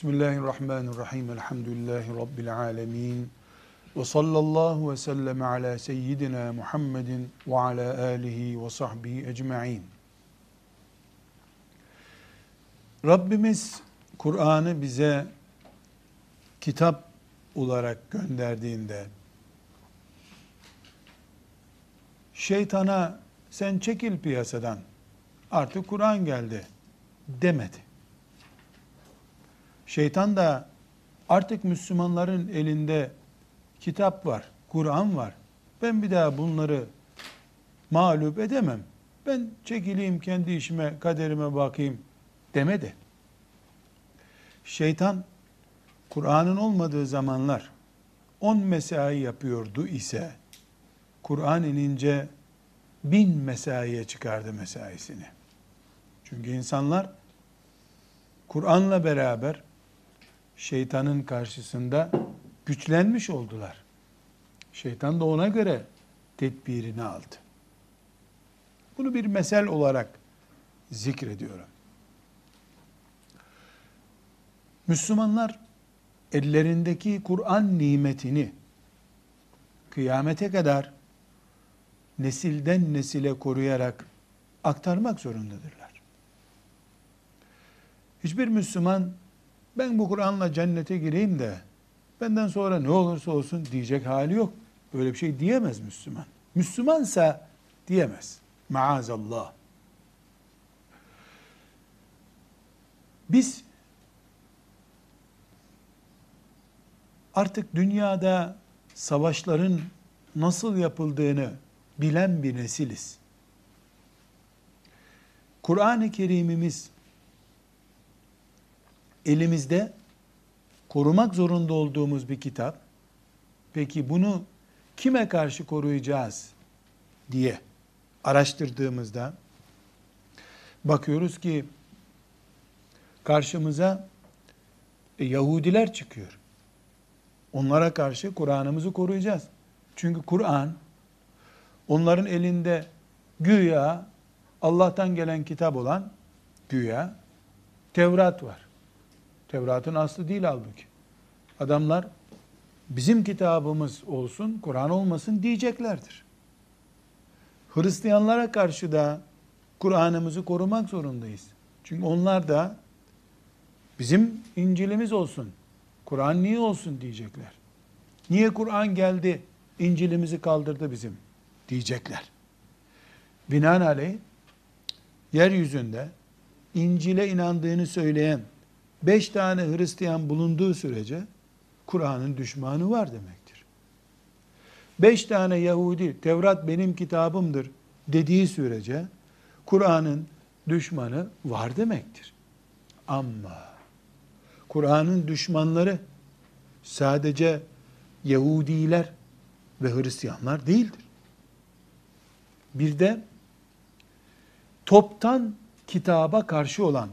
Bismillahirrahmanirrahim. Elhamdülillahi Rabbil alemin. Ve sallallahu ve sellem ala seyyidina Muhammedin ve ala alihi ve sahbihi ecma'in. Rabbimiz Kur'an'ı bize kitap olarak gönderdiğinde şeytana sen çekil piyasadan artık Kur'an geldi demedi. Şeytan da artık Müslümanların elinde kitap var, Kur'an var. Ben bir daha bunları mağlup edemem. Ben çekileyim kendi işime, kaderime bakayım demedi. Şeytan Kur'an'ın olmadığı zamanlar on mesai yapıyordu ise Kur'an inince bin mesaiye çıkardı mesaisini. Çünkü insanlar Kur'an'la beraber şeytanın karşısında güçlenmiş oldular. Şeytan da ona göre tedbirini aldı. Bunu bir mesel olarak zikrediyorum. Müslümanlar ellerindeki Kur'an nimetini kıyamete kadar nesilden nesile koruyarak aktarmak zorundadırlar. Hiçbir Müslüman ben bu Kur'an'la cennete gireyim de benden sonra ne olursa olsun diyecek hali yok. Böyle bir şey diyemez Müslüman. Müslümansa diyemez. Maazallah. Biz artık dünyada savaşların nasıl yapıldığını bilen bir nesiliz. Kur'an-ı Kerim'imiz elimizde korumak zorunda olduğumuz bir kitap. Peki bunu kime karşı koruyacağız diye araştırdığımızda bakıyoruz ki karşımıza e, Yahudiler çıkıyor. Onlara karşı Kur'an'ımızı koruyacağız. Çünkü Kur'an onların elinde güya Allah'tan gelen kitap olan güya Tevrat var. Tevrat'ın aslı değil halbuki. Adamlar bizim kitabımız olsun, Kur'an olmasın diyeceklerdir. Hristiyanlara karşı da Kur'an'ımızı korumak zorundayız. Çünkü onlar da bizim İncil'imiz olsun, Kur'an niye olsun diyecekler. Niye Kur'an geldi, İncil'imizi kaldırdı bizim diyecekler. Binaenaleyh yeryüzünde İncil'e inandığını söyleyen beş tane Hristiyan bulunduğu sürece Kur'an'ın düşmanı var demektir. Beş tane Yahudi Tevrat benim kitabımdır dediği sürece Kur'an'ın düşmanı var demektir. Ama Kur'an'ın düşmanları sadece Yahudiler ve Hristiyanlar değildir. Bir de toptan kitaba karşı olan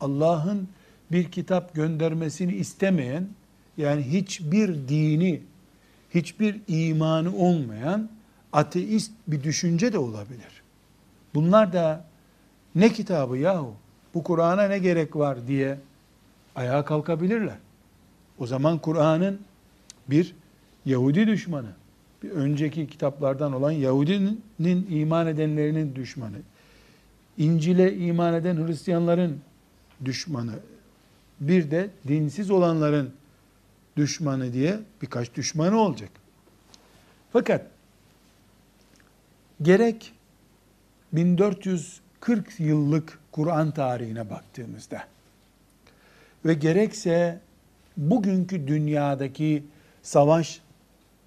Allah'ın bir kitap göndermesini istemeyen yani hiçbir dini, hiçbir imanı olmayan ateist bir düşünce de olabilir. Bunlar da ne kitabı yahu? Bu Kur'an'a ne gerek var diye ayağa kalkabilirler. O zaman Kur'an'ın bir Yahudi düşmanı, bir önceki kitaplardan olan Yahudinin iman edenlerinin düşmanı, İncil'e iman eden Hristiyanların düşmanı, bir de dinsiz olanların düşmanı diye birkaç düşmanı olacak. Fakat gerek 1440 yıllık Kur'an tarihine baktığımızda ve gerekse bugünkü dünyadaki savaş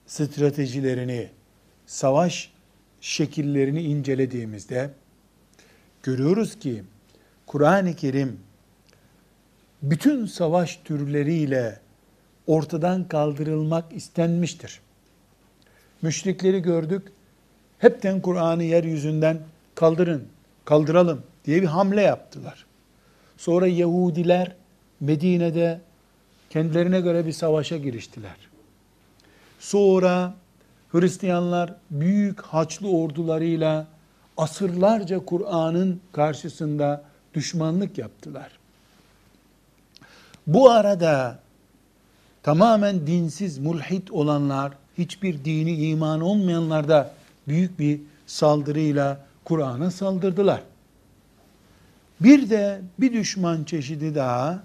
stratejilerini, savaş şekillerini incelediğimizde görüyoruz ki Kur'an-ı Kerim bütün savaş türleriyle ortadan kaldırılmak istenmiştir. Müşrikleri gördük. Hepten Kur'an'ı yeryüzünden kaldırın, kaldıralım diye bir hamle yaptılar. Sonra Yahudiler Medine'de kendilerine göre bir savaşa giriştiler. Sonra Hristiyanlar büyük haçlı ordularıyla asırlarca Kur'an'ın karşısında düşmanlık yaptılar. Bu arada tamamen dinsiz, mulhit olanlar, hiçbir dini iman olmayanlar da büyük bir saldırıyla Kur'an'a saldırdılar. Bir de bir düşman çeşidi daha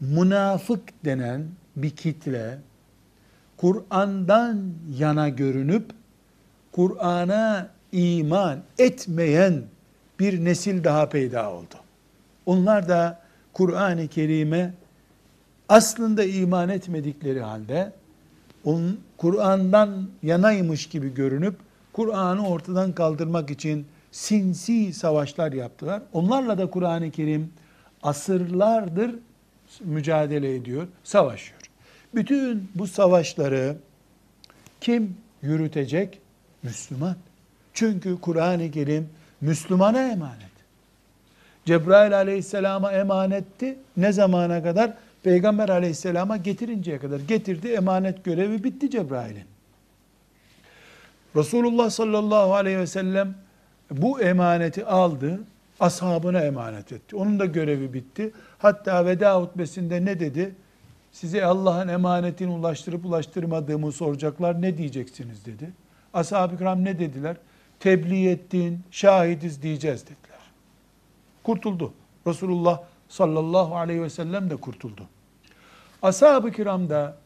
münafık denen bir kitle Kur'an'dan yana görünüp Kur'an'a iman etmeyen bir nesil daha peyda oldu. Onlar da Kur'an-ı Kerim'e aslında iman etmedikleri halde Kur'an'dan yanaymış gibi görünüp Kur'an'ı ortadan kaldırmak için sinsi savaşlar yaptılar. Onlarla da Kur'an-ı Kerim asırlardır mücadele ediyor, savaşıyor. Bütün bu savaşları kim yürütecek? Müslüman. Çünkü Kur'an-ı Kerim Müslümana emanet. Cebrail aleyhisselama emanetti. Ne zamana kadar? Peygamber aleyhisselama getirinceye kadar. Getirdi emanet görevi bitti Cebrail'in. Resulullah sallallahu aleyhi ve sellem bu emaneti aldı, ashabına emanet etti. Onun da görevi bitti. Hatta veda hutbesinde ne dedi? Size Allah'ın emanetini ulaştırıp ulaştırmadığımı soracaklar. Ne diyeceksiniz dedi. Ashab-ı kiram ne dediler? Tebliğ ettin, şahidiz diyeceğiz dediler. Kurtuldu. Resulullah sallallahu aleyhi ve sellem de kurtuldu. Ashab-ı kiram da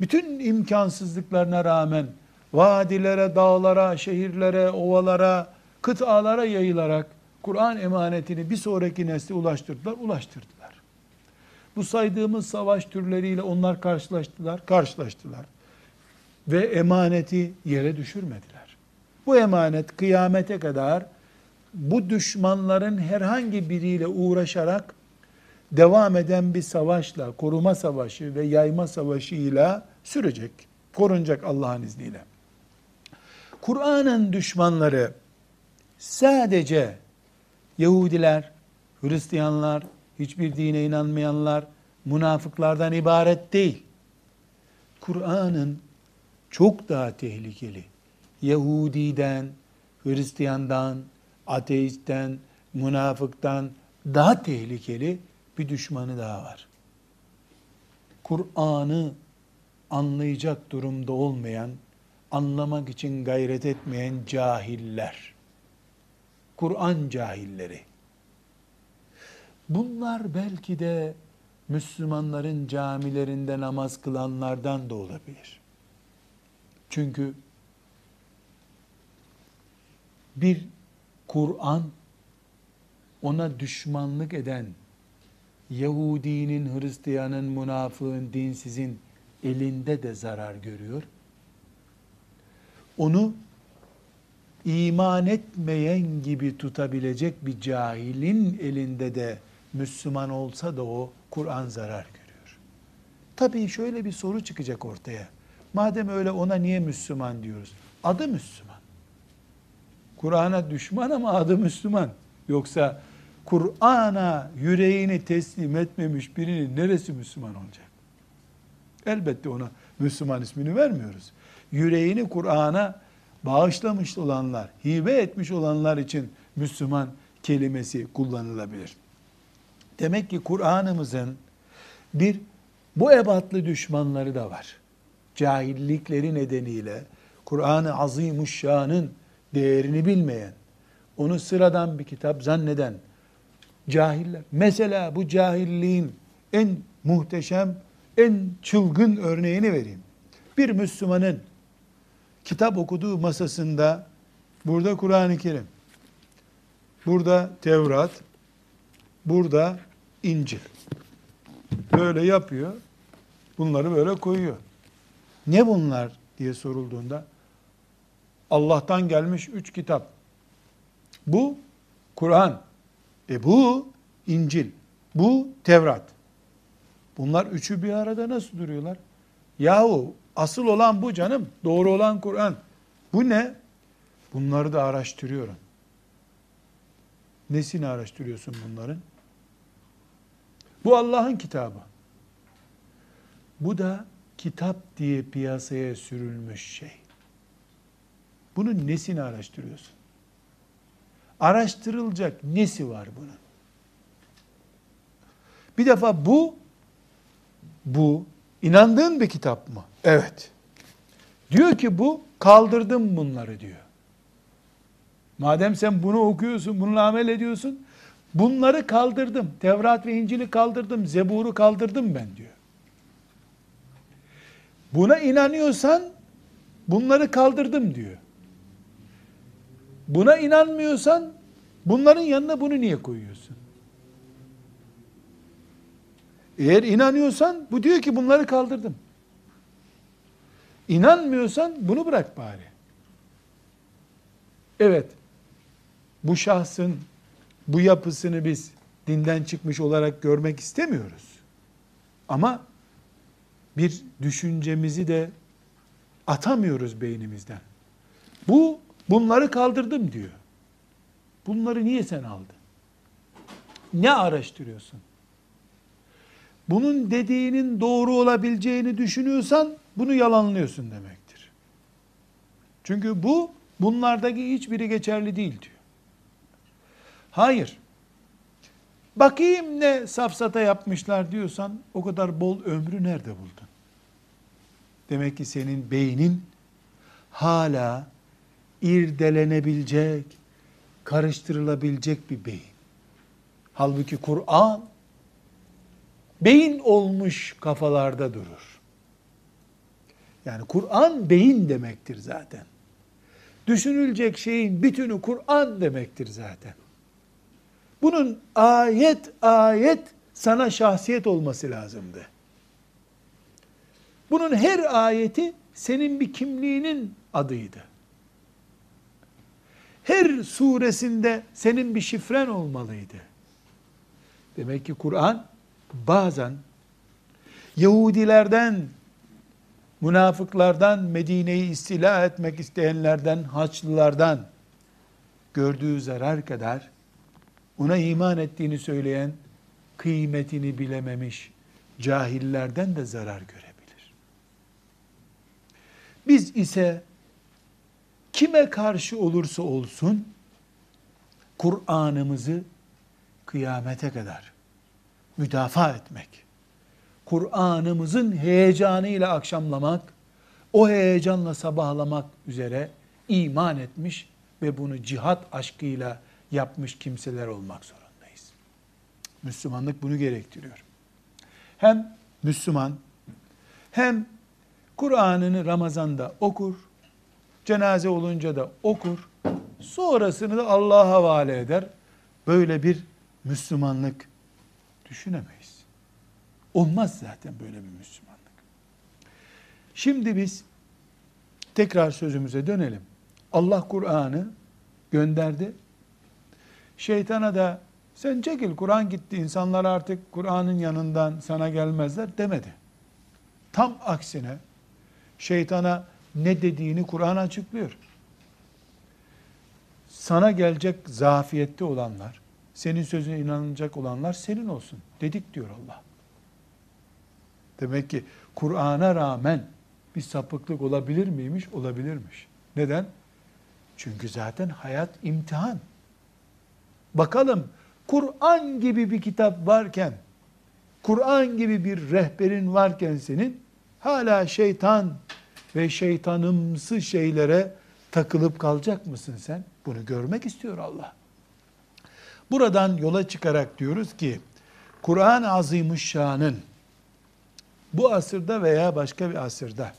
bütün imkansızlıklarına rağmen vadilere, dağlara, şehirlere, ovalara, kıtalara yayılarak Kur'an emanetini bir sonraki nesle ulaştırdılar, ulaştırdılar. Bu saydığımız savaş türleriyle onlar karşılaştılar, karşılaştılar. Ve emaneti yere düşürmediler. Bu emanet kıyamete kadar bu düşmanların herhangi biriyle uğraşarak devam eden bir savaşla, koruma savaşı ve yayma savaşıyla sürecek, korunacak Allah'ın izniyle. Kur'an'ın düşmanları sadece Yahudiler, Hristiyanlar, hiçbir dine inanmayanlar, münafıklardan ibaret değil. Kur'an'ın çok daha tehlikeli. Yahudiden, Hristiyandan, ateistten, münafıktan daha tehlikeli bir düşmanı daha var. Kur'an'ı anlayacak durumda olmayan, anlamak için gayret etmeyen cahiller. Kur'an cahilleri. Bunlar belki de Müslümanların camilerinde namaz kılanlardan da olabilir. Çünkü bir Kur'an ona düşmanlık eden Yahudinin, Hristiyanın, münafığın, dinsizin elinde de zarar görüyor. Onu iman etmeyen gibi tutabilecek bir cahilin elinde de Müslüman olsa da o Kur'an zarar görüyor. Tabii şöyle bir soru çıkacak ortaya. Madem öyle ona niye Müslüman diyoruz? Adı Müslüman. Kur'an'a düşman ama adı Müslüman. Yoksa Kur'an'a yüreğini teslim etmemiş birinin neresi Müslüman olacak? Elbette ona Müslüman ismini vermiyoruz. Yüreğini Kur'an'a bağışlamış olanlar, hibe etmiş olanlar için Müslüman kelimesi kullanılabilir. Demek ki Kur'an'ımızın bir bu ebatlı düşmanları da var. Cahillikleri nedeniyle Kur'an-ı Azimuşşan'ın değerini bilmeyen, onu sıradan bir kitap zanneden cahiller. Mesela bu cahilliğin en muhteşem, en çılgın örneğini vereyim. Bir Müslümanın kitap okuduğu masasında burada Kur'an-ı Kerim, burada Tevrat, burada İncil. Böyle yapıyor. Bunları böyle koyuyor. Ne bunlar diye sorulduğunda Allah'tan gelmiş üç kitap. Bu Kur'an. E bu İncil. Bu Tevrat. Bunlar üçü bir arada nasıl duruyorlar? Yahu asıl olan bu canım. Doğru olan Kur'an. Bu ne? Bunları da araştırıyorum. Nesini araştırıyorsun bunların? Bu Allah'ın kitabı. Bu da kitap diye piyasaya sürülmüş şey. Bunun nesini araştırıyorsun? Araştırılacak nesi var bunun? Bir defa bu bu inandığın bir kitap mı? Evet. Diyor ki bu kaldırdım bunları diyor. Madem sen bunu okuyorsun, bununla amel ediyorsun, bunları kaldırdım. Tevrat ve İncil'i kaldırdım, Zebur'u kaldırdım ben diyor. Buna inanıyorsan bunları kaldırdım diyor. Buna inanmıyorsan bunların yanına bunu niye koyuyorsun? Eğer inanıyorsan bu diyor ki bunları kaldırdım. İnanmıyorsan bunu bırak bari. Evet. Bu şahsın bu yapısını biz dinden çıkmış olarak görmek istemiyoruz. Ama bir düşüncemizi de atamıyoruz beynimizden. Bu bunları kaldırdım diyor. Bunları niye sen aldın? Ne araştırıyorsun? Bunun dediğinin doğru olabileceğini düşünüyorsan bunu yalanlıyorsun demektir. Çünkü bu bunlardaki hiçbiri geçerli değil diyor. Hayır. Bakayım ne safsata yapmışlar diyorsan o kadar bol ömrü nerede buldun? Demek ki senin beynin hala irdelenebilecek, karıştırılabilecek bir beyin. Halbuki Kur'an beyin olmuş kafalarda durur. Yani Kur'an beyin demektir zaten. Düşünülecek şeyin bütünü Kur'an demektir zaten. Bunun ayet ayet sana şahsiyet olması lazımdı. Bunun her ayeti senin bir kimliğinin adıydı. Her suresinde senin bir şifren olmalıydı. Demek ki Kur'an bazen Yahudilerden, münafıklardan, Medine'yi istila etmek isteyenlerden, Haçlılardan gördüğü zarar kadar ona iman ettiğini söyleyen, kıymetini bilememiş cahillerden de zarar görebilir. Biz ise kime karşı olursa olsun Kur'an'ımızı kıyamete kadar müdafaa etmek, Kur'an'ımızın heyecanıyla akşamlamak, o heyecanla sabahlamak üzere iman etmiş ve bunu cihat aşkıyla yapmış kimseler olmak zorundayız. Müslümanlık bunu gerektiriyor. Hem Müslüman hem Kur'an'ını Ramazan'da okur, cenaze olunca da okur, sonrasını da Allah'a havale eder. Böyle bir Müslümanlık düşünemeyiz. Olmaz zaten böyle bir Müslümanlık. Şimdi biz tekrar sözümüze dönelim. Allah Kur'an'ı gönderdi. Şeytana da sen çekil Kur'an gitti insanlar artık Kur'an'ın yanından sana gelmezler demedi. Tam aksine şeytana ne dediğini Kur'an açıklıyor. Sana gelecek zafiyette olanlar, senin sözüne inanacak olanlar senin olsun dedik diyor Allah. Demek ki Kur'an'a rağmen bir sapıklık olabilir miymiş? Olabilirmiş. Neden? Çünkü zaten hayat imtihan. Bakalım Kur'an gibi bir kitap varken, Kur'an gibi bir rehberin varken senin hala şeytan ve şeytanımsı şeylere takılıp kalacak mısın sen? Bunu görmek istiyor Allah. Buradan yola çıkarak diyoruz ki Kur'an-ı Azimüşşan'ın bu asırda veya başka bir asırda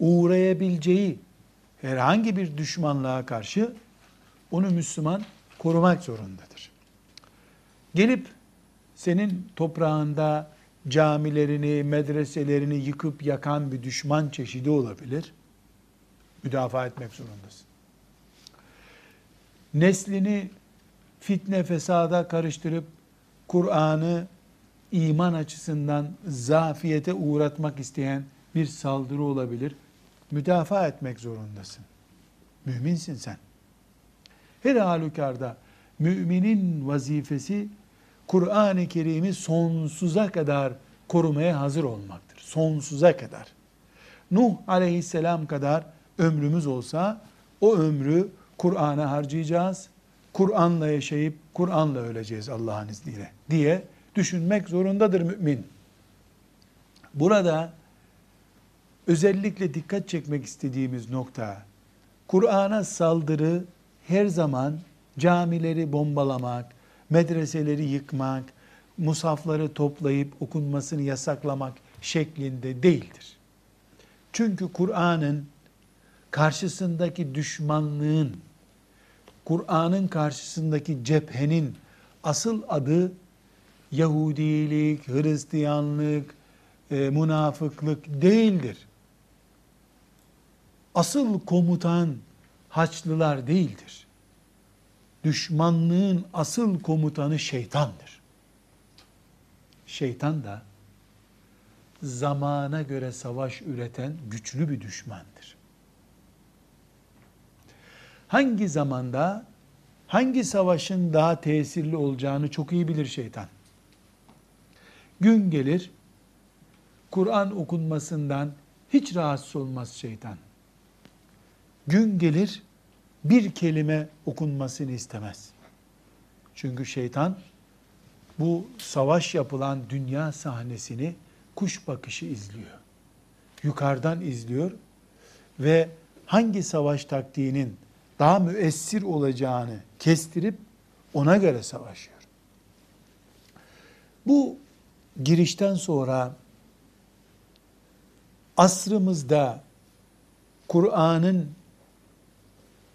uğrayabileceği herhangi bir düşmanlığa karşı onu Müslüman korumak zorundadır. Gelip senin toprağında camilerini, medreselerini yıkıp yakan bir düşman çeşidi olabilir. Müdafaa etmek zorundasın. Neslini fitne fesada karıştırıp Kur'an'ı iman açısından zafiyete uğratmak isteyen bir saldırı olabilir. Müdafaa etmek zorundasın. Müminsin sen. Her halükarda müminin vazifesi Kur'an-ı Kerim'i sonsuza kadar korumaya hazır olmaktır. Sonsuza kadar. Nuh aleyhisselam kadar ömrümüz olsa o ömrü Kur'an'a harcayacağız. Kur'an'la yaşayıp Kur'an'la öleceğiz Allah'ın izniyle diye düşünmek zorundadır mümin. Burada özellikle dikkat çekmek istediğimiz nokta, Kur'an'a saldırı her zaman camileri bombalamak, medreseleri yıkmak, musafları toplayıp okunmasını yasaklamak şeklinde değildir. Çünkü Kur'an'ın karşısındaki düşmanlığın, Kur'an'ın karşısındaki cephenin asıl adı Yahudilik, Hristiyanlık, e, münafıklık değildir. Asıl komutan Haçlılar değildir. Düşmanlığın asıl komutanı şeytandır. Şeytan da zamana göre savaş üreten güçlü bir düşmandır. Hangi zamanda hangi savaşın daha tesirli olacağını çok iyi bilir şeytan. Gün gelir Kur'an okunmasından hiç rahatsız olmaz şeytan. Gün gelir bir kelime okunmasını istemez. Çünkü şeytan bu savaş yapılan dünya sahnesini kuş bakışı izliyor. Yukarıdan izliyor ve hangi savaş taktiğinin daha müessir olacağını kestirip ona göre savaşıyor. Bu girişten sonra asrımızda Kur'an'ın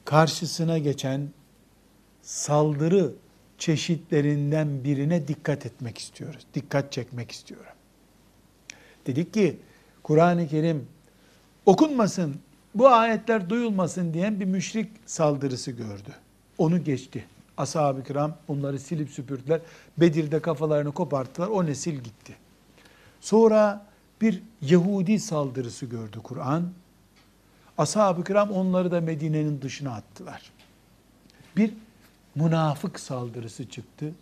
karşısına geçen saldırı çeşitlerinden birine dikkat etmek istiyoruz. Dikkat çekmek istiyorum. Dedik ki Kur'an-ı Kerim okunmasın, bu ayetler duyulmasın diyen bir müşrik saldırısı gördü. Onu geçti. Ashab-ı kiram onları silip süpürdüler. Bedir'de kafalarını koparttılar. O nesil gitti. Sonra bir Yahudi saldırısı gördü Kur'an. Ashab-ı kiram onları da Medine'nin dışına attılar. Bir münafık saldırısı çıktı.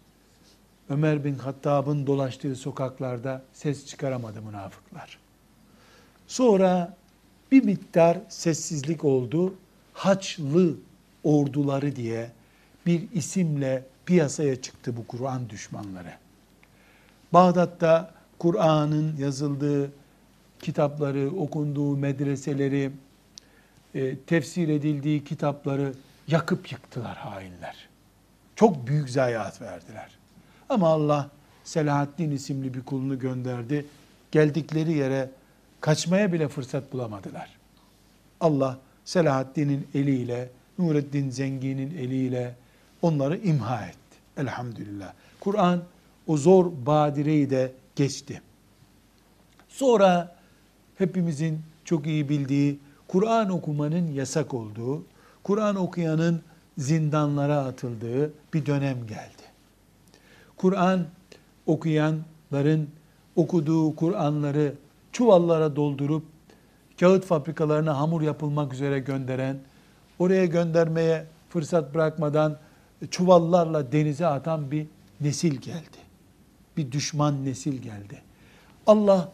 Ömer bin Hattab'ın dolaştığı sokaklarda ses çıkaramadı münafıklar. Sonra bir miktar sessizlik oldu. Haçlı orduları diye bir isimle piyasaya çıktı bu Kur'an düşmanları. Bağdat'ta Kur'an'ın yazıldığı kitapları, okunduğu medreseleri, e, tefsir edildiği kitapları yakıp yıktılar hainler. Çok büyük zayiat verdiler. Ama Allah Selahaddin isimli bir kulunu gönderdi. Geldikleri yere kaçmaya bile fırsat bulamadılar. Allah Selahaddin'in eliyle, Nureddin Zengi'nin eliyle onları imha etti. Elhamdülillah. Kur'an o zor badireyi de geçti. Sonra hepimizin çok iyi bildiği Kur'an okumanın yasak olduğu, Kur'an okuyanın zindanlara atıldığı bir dönem geldi. Kur'an okuyanların okuduğu Kur'anları çuvallara doldurup kağıt fabrikalarına hamur yapılmak üzere gönderen, oraya göndermeye fırsat bırakmadan çuvallarla denize atan bir nesil geldi. Bir düşman nesil geldi. Allah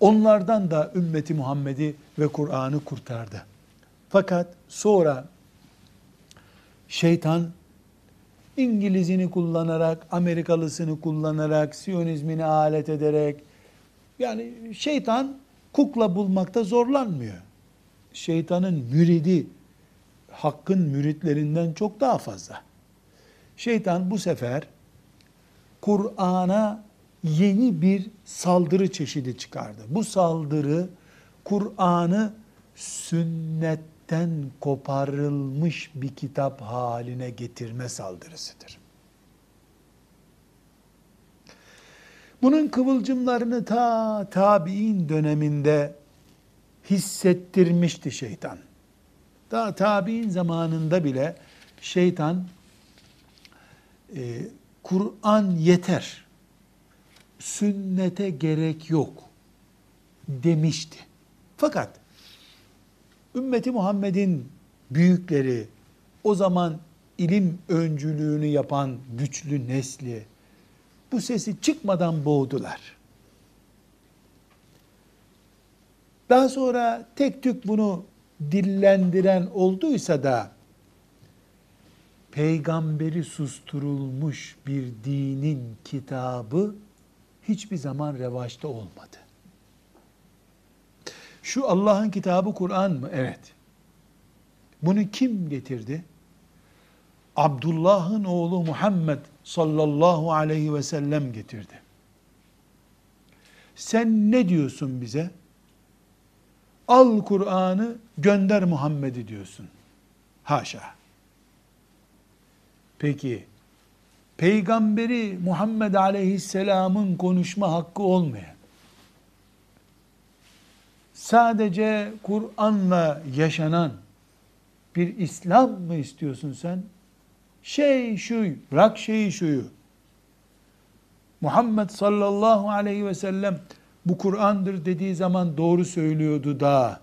onlardan da ümmeti Muhammed'i ve Kur'an'ı kurtardı. Fakat sonra şeytan İngilizini kullanarak, Amerikalısını kullanarak, Siyonizmini alet ederek, yani şeytan kukla bulmakta zorlanmıyor. Şeytanın müridi, hakkın müritlerinden çok daha fazla. Şeytan bu sefer Kur'an'a yeni bir saldırı çeşidi çıkardı. Bu saldırı Kur'an'ı sünnetten koparılmış bir kitap haline getirme saldırısıdır. Bunun kıvılcımlarını ta tabi'in döneminde hissettirmişti şeytan. Daha tabi'in zamanında bile şeytan e, Kur'an yeter, sünnete gerek yok demişti. Fakat ümmeti Muhammed'in büyükleri o zaman ilim öncülüğünü yapan güçlü nesli bu sesi çıkmadan boğdular. Daha sonra tek tük bunu dillendiren olduysa da peygamberi susturulmuş bir dinin kitabı hiçbir zaman revaçta olmadı. Şu Allah'ın kitabı Kur'an mı? Evet. Bunu kim getirdi? Abdullah'ın oğlu Muhammed sallallahu aleyhi ve sellem getirdi. Sen ne diyorsun bize? Al Kur'an'ı gönder Muhammed'i diyorsun. Haşa. Peki peygamberi Muhammed aleyhisselamın konuşma hakkı olmayan sadece Kur'an'la yaşanan bir İslam mı istiyorsun sen? Şey şu, bırak şeyi şuyu. Muhammed sallallahu aleyhi ve sellem bu Kur'an'dır dediği zaman doğru söylüyordu da.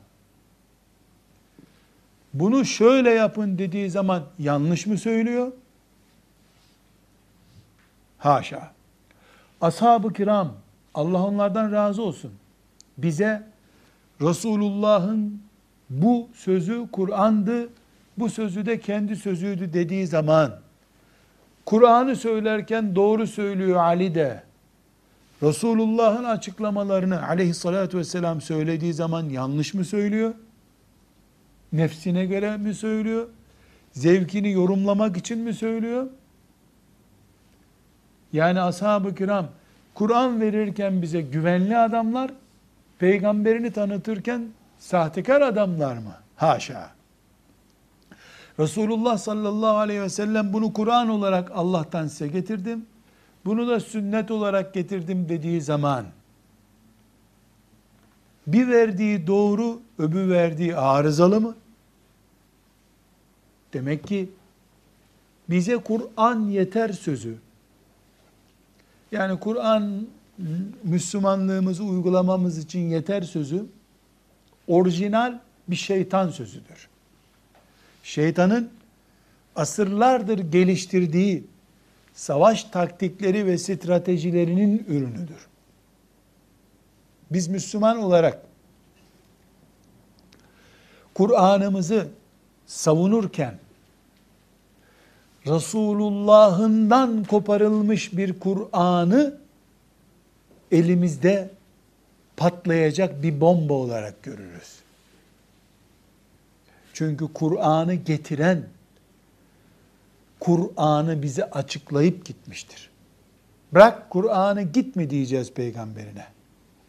Bunu şöyle yapın dediği zaman yanlış mı söylüyor? Haşa. Ashab-ı kiram, Allah onlardan razı olsun. Bize Resulullah'ın bu sözü Kur'an'dı, bu sözü de kendi sözüydü dediği zaman, Kur'an'ı söylerken doğru söylüyor Ali de, Resulullah'ın açıklamalarını aleyhissalatü vesselam söylediği zaman yanlış mı söylüyor? Nefsine göre mi söylüyor? Zevkini yorumlamak için mi söylüyor? Yani ashab-ı kiram Kur'an verirken bize güvenli adamlar, peygamberini tanıtırken sahtekar adamlar mı? Haşa. Resulullah sallallahu aleyhi ve sellem bunu Kur'an olarak Allah'tan size getirdim. Bunu da sünnet olarak getirdim dediği zaman bir verdiği doğru, öbür verdiği arızalı mı? Demek ki bize Kur'an yeter sözü. Yani Kur'an Müslümanlığımızı uygulamamız için yeter sözü orijinal bir şeytan sözüdür. Şeytanın asırlardır geliştirdiği savaş taktikleri ve stratejilerinin ürünüdür. Biz Müslüman olarak Kur'an'ımızı savunurken Resulullah'ından koparılmış bir Kur'an'ı elimizde patlayacak bir bomba olarak görürüz. Çünkü Kur'an'ı getiren Kur'an'ı bize açıklayıp gitmiştir. Bırak Kur'an'ı gitme diyeceğiz peygamberine.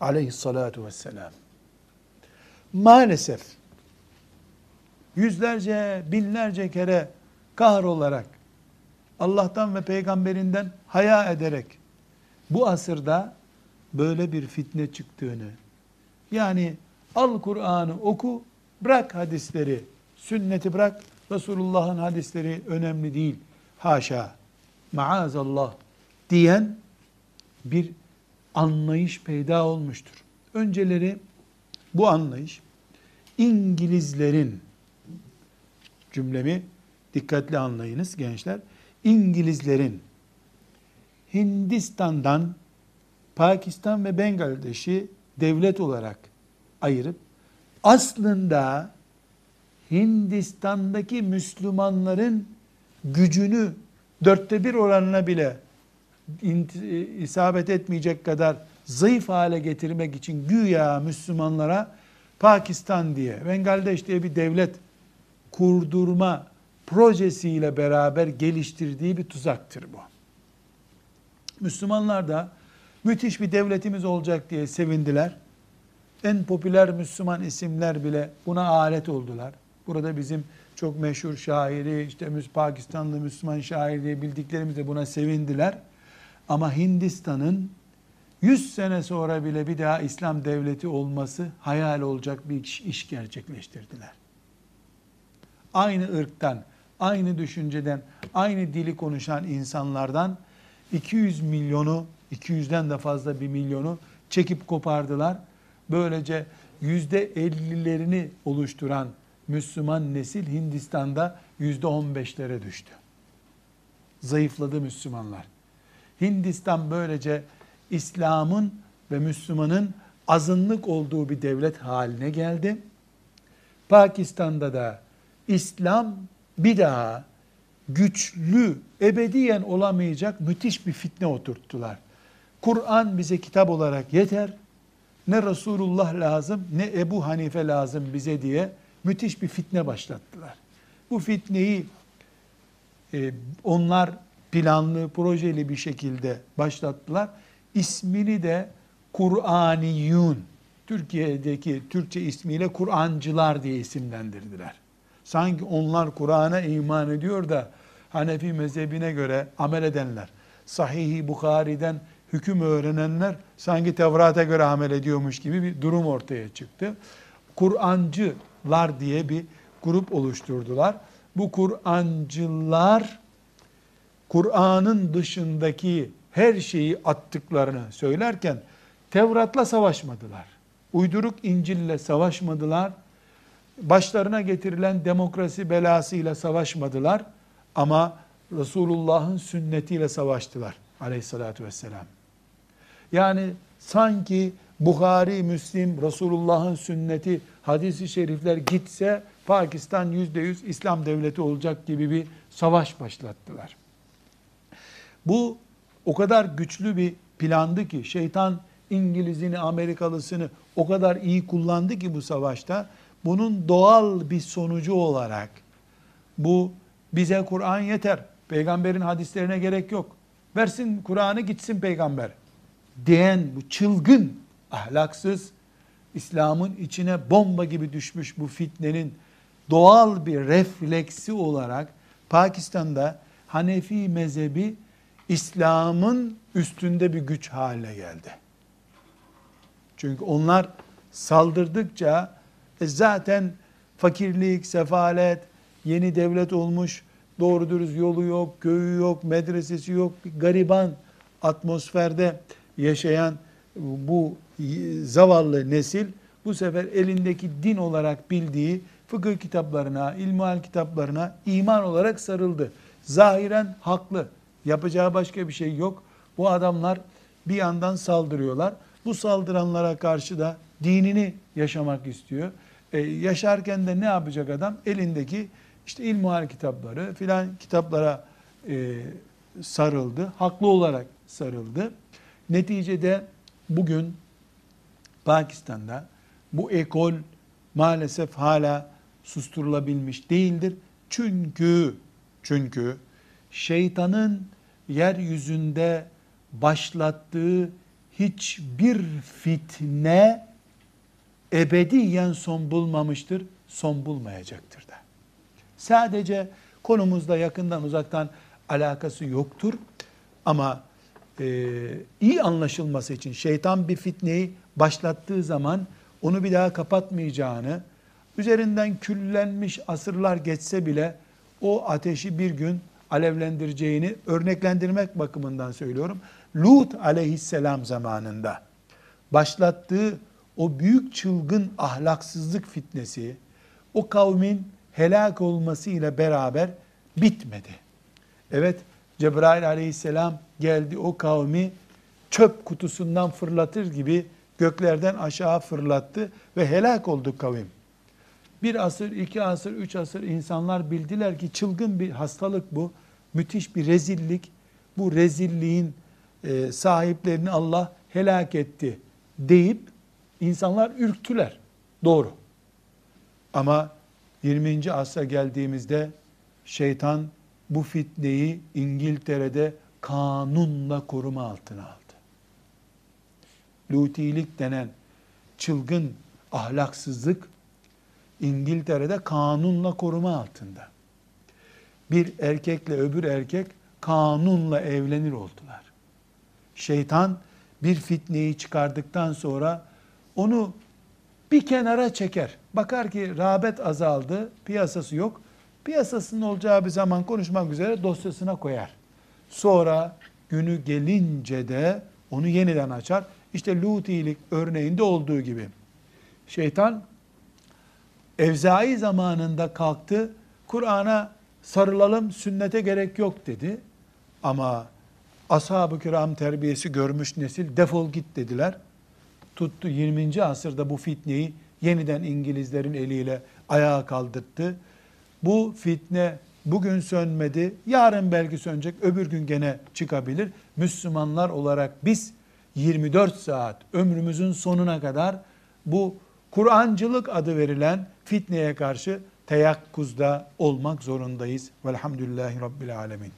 Aleyhissalatu vesselam. Maalesef yüzlerce, binlerce kere kahrolarak Allah'tan ve peygamberinden haya ederek bu asırda böyle bir fitne çıktığını yani al Kur'an'ı oku bırak hadisleri sünneti bırak Resulullah'ın hadisleri önemli değil haşa maazallah diyen bir anlayış peyda olmuştur. Önceleri bu anlayış İngilizlerin cümlemi dikkatli anlayınız gençler. İngilizlerin Hindistan'dan Pakistan ve Bangladeş'i devlet olarak ayırıp aslında Hindistan'daki Müslümanların gücünü dörtte bir oranına bile isabet etmeyecek kadar zayıf hale getirmek için güya Müslümanlara Pakistan diye, Bangladeş diye bir devlet kurdurma projesiyle beraber geliştirdiği bir tuzaktır bu. Müslümanlar da müthiş bir devletimiz olacak diye sevindiler. En popüler Müslüman isimler bile buna alet oldular. Burada bizim çok meşhur şairi, işte Pakistanlı Müslüman şair diye bildiklerimiz de buna sevindiler. Ama Hindistan'ın 100 sene sonra bile bir daha İslam devleti olması hayal olacak bir iş, iş gerçekleştirdiler. Aynı ırktan, aynı düşünceden, aynı dili konuşan insanlardan 200 milyonu, 200'den de fazla bir milyonu çekip kopardılar. Böylece yüzde 50'lerini oluşturan Müslüman nesil Hindistan'da yüzde 15'lere düştü. Zayıfladı Müslümanlar. Hindistan böylece İslam'ın ve Müslümanın azınlık olduğu bir devlet haline geldi. Pakistan'da da İslam bir daha güçlü, ebediyen olamayacak müthiş bir fitne oturttular. Kur'an bize kitap olarak yeter. Ne Resulullah lazım ne Ebu Hanife lazım bize diye müthiş bir fitne başlattılar. Bu fitneyi e, onlar planlı, projeli bir şekilde başlattılar. İsmini de Kur'aniyun, Türkiye'deki Türkçe ismiyle Kur'ancılar diye isimlendirdiler. Sanki onlar Kur'an'a iman ediyor da Hanefi mezhebine göre amel edenler, Sahih-i Bukhari'den hüküm öğrenenler sanki Tevrat'a göre amel ediyormuş gibi bir durum ortaya çıktı. Kur'ancılar diye bir grup oluşturdular. Bu Kur'ancılar Kur'an'ın dışındaki her şeyi attıklarını söylerken Tevrat'la savaşmadılar. Uyduruk İncil'le savaşmadılar. Başlarına getirilen demokrasi belasıyla savaşmadılar. Ama Resulullah'ın sünnetiyle savaştılar aleyhissalatü vesselam. Yani sanki Bukhari, Müslim, Resulullah'ın sünneti, hadisi şerifler gitse Pakistan yüzde yüz İslam devleti olacak gibi bir savaş başlattılar. Bu o kadar güçlü bir plandı ki şeytan İngilizini, Amerikalısını o kadar iyi kullandı ki bu savaşta bunun doğal bir sonucu olarak bu bize Kur'an yeter. Peygamberin hadislerine gerek yok. Versin Kur'an'ı gitsin peygamber. Diyen bu çılgın, ahlaksız, İslam'ın içine bomba gibi düşmüş bu fitnenin doğal bir refleksi olarak Pakistan'da Hanefi mezhebi İslam'ın üstünde bir güç haline geldi. Çünkü onlar saldırdıkça e zaten fakirlik, sefalet, yeni devlet olmuş, doğru dürüst yolu yok, köyü yok, medresesi yok, gariban atmosferde yaşayan bu zavallı nesil bu sefer elindeki din olarak bildiği fıkıh kitaplarına, ilmihal kitaplarına iman olarak sarıldı. Zahiren haklı. Yapacağı başka bir şey yok. Bu adamlar bir yandan saldırıyorlar. Bu saldıranlara karşı da dinini yaşamak istiyor. Ee, yaşarken de ne yapacak adam? Elindeki işte ilmuhal kitapları filan kitaplara e, sarıldı. Haklı olarak sarıldı. Neticede bugün Pakistan'da bu ekol maalesef hala susturulabilmiş değildir. Çünkü çünkü şeytanın yeryüzünde başlattığı hiçbir fitne ebediyen son bulmamıştır, son bulmayacaktır da. Sadece konumuzda yakından uzaktan alakası yoktur. Ama e, iyi anlaşılması için şeytan bir fitneyi başlattığı zaman onu bir daha kapatmayacağını, üzerinden küllenmiş asırlar geçse bile o ateşi bir gün alevlendireceğini örneklendirmek bakımından söylüyorum. Lut aleyhisselam zamanında başlattığı o büyük çılgın ahlaksızlık fitnesi o kavmin helak olmasıyla beraber bitmedi. Evet Cebrail aleyhisselam geldi o kavmi çöp kutusundan fırlatır gibi göklerden aşağı fırlattı ve helak oldu kavim. Bir asır, iki asır, üç asır insanlar bildiler ki çılgın bir hastalık bu. Müthiş bir rezillik. Bu rezilliğin e, sahiplerini Allah helak etti deyip insanlar ürktüler. Doğru. Ama 20. asra geldiğimizde şeytan bu fitneyi İngiltere'de kanunla koruma altına aldı. Lutilik denen çılgın ahlaksızlık İngiltere'de kanunla koruma altında. Bir erkekle öbür erkek kanunla evlenir oldular. Şeytan bir fitneyi çıkardıktan sonra onu bir kenara çeker. Bakar ki rağbet azaldı, piyasası yok. Piyasasının olacağı bir zaman konuşmak üzere dosyasına koyar. Sonra günü gelince de onu yeniden açar. İşte Lutilik örneğinde olduğu gibi. Şeytan Evzai zamanında kalktı, Kur'an'a sarılalım, sünnete gerek yok dedi. Ama ashab-ı kiram terbiyesi görmüş nesil defol git dediler. Tuttu 20. asırda bu fitneyi yeniden İngilizlerin eliyle ayağa kaldırttı. Bu fitne bugün sönmedi, yarın belki sönecek, öbür gün gene çıkabilir. Müslümanlar olarak biz 24 saat ömrümüzün sonuna kadar bu Kur'ancılık adı verilen fitneye karşı teyakkuzda olmak zorundayız. Velhamdülillahi Rabbil Alemin.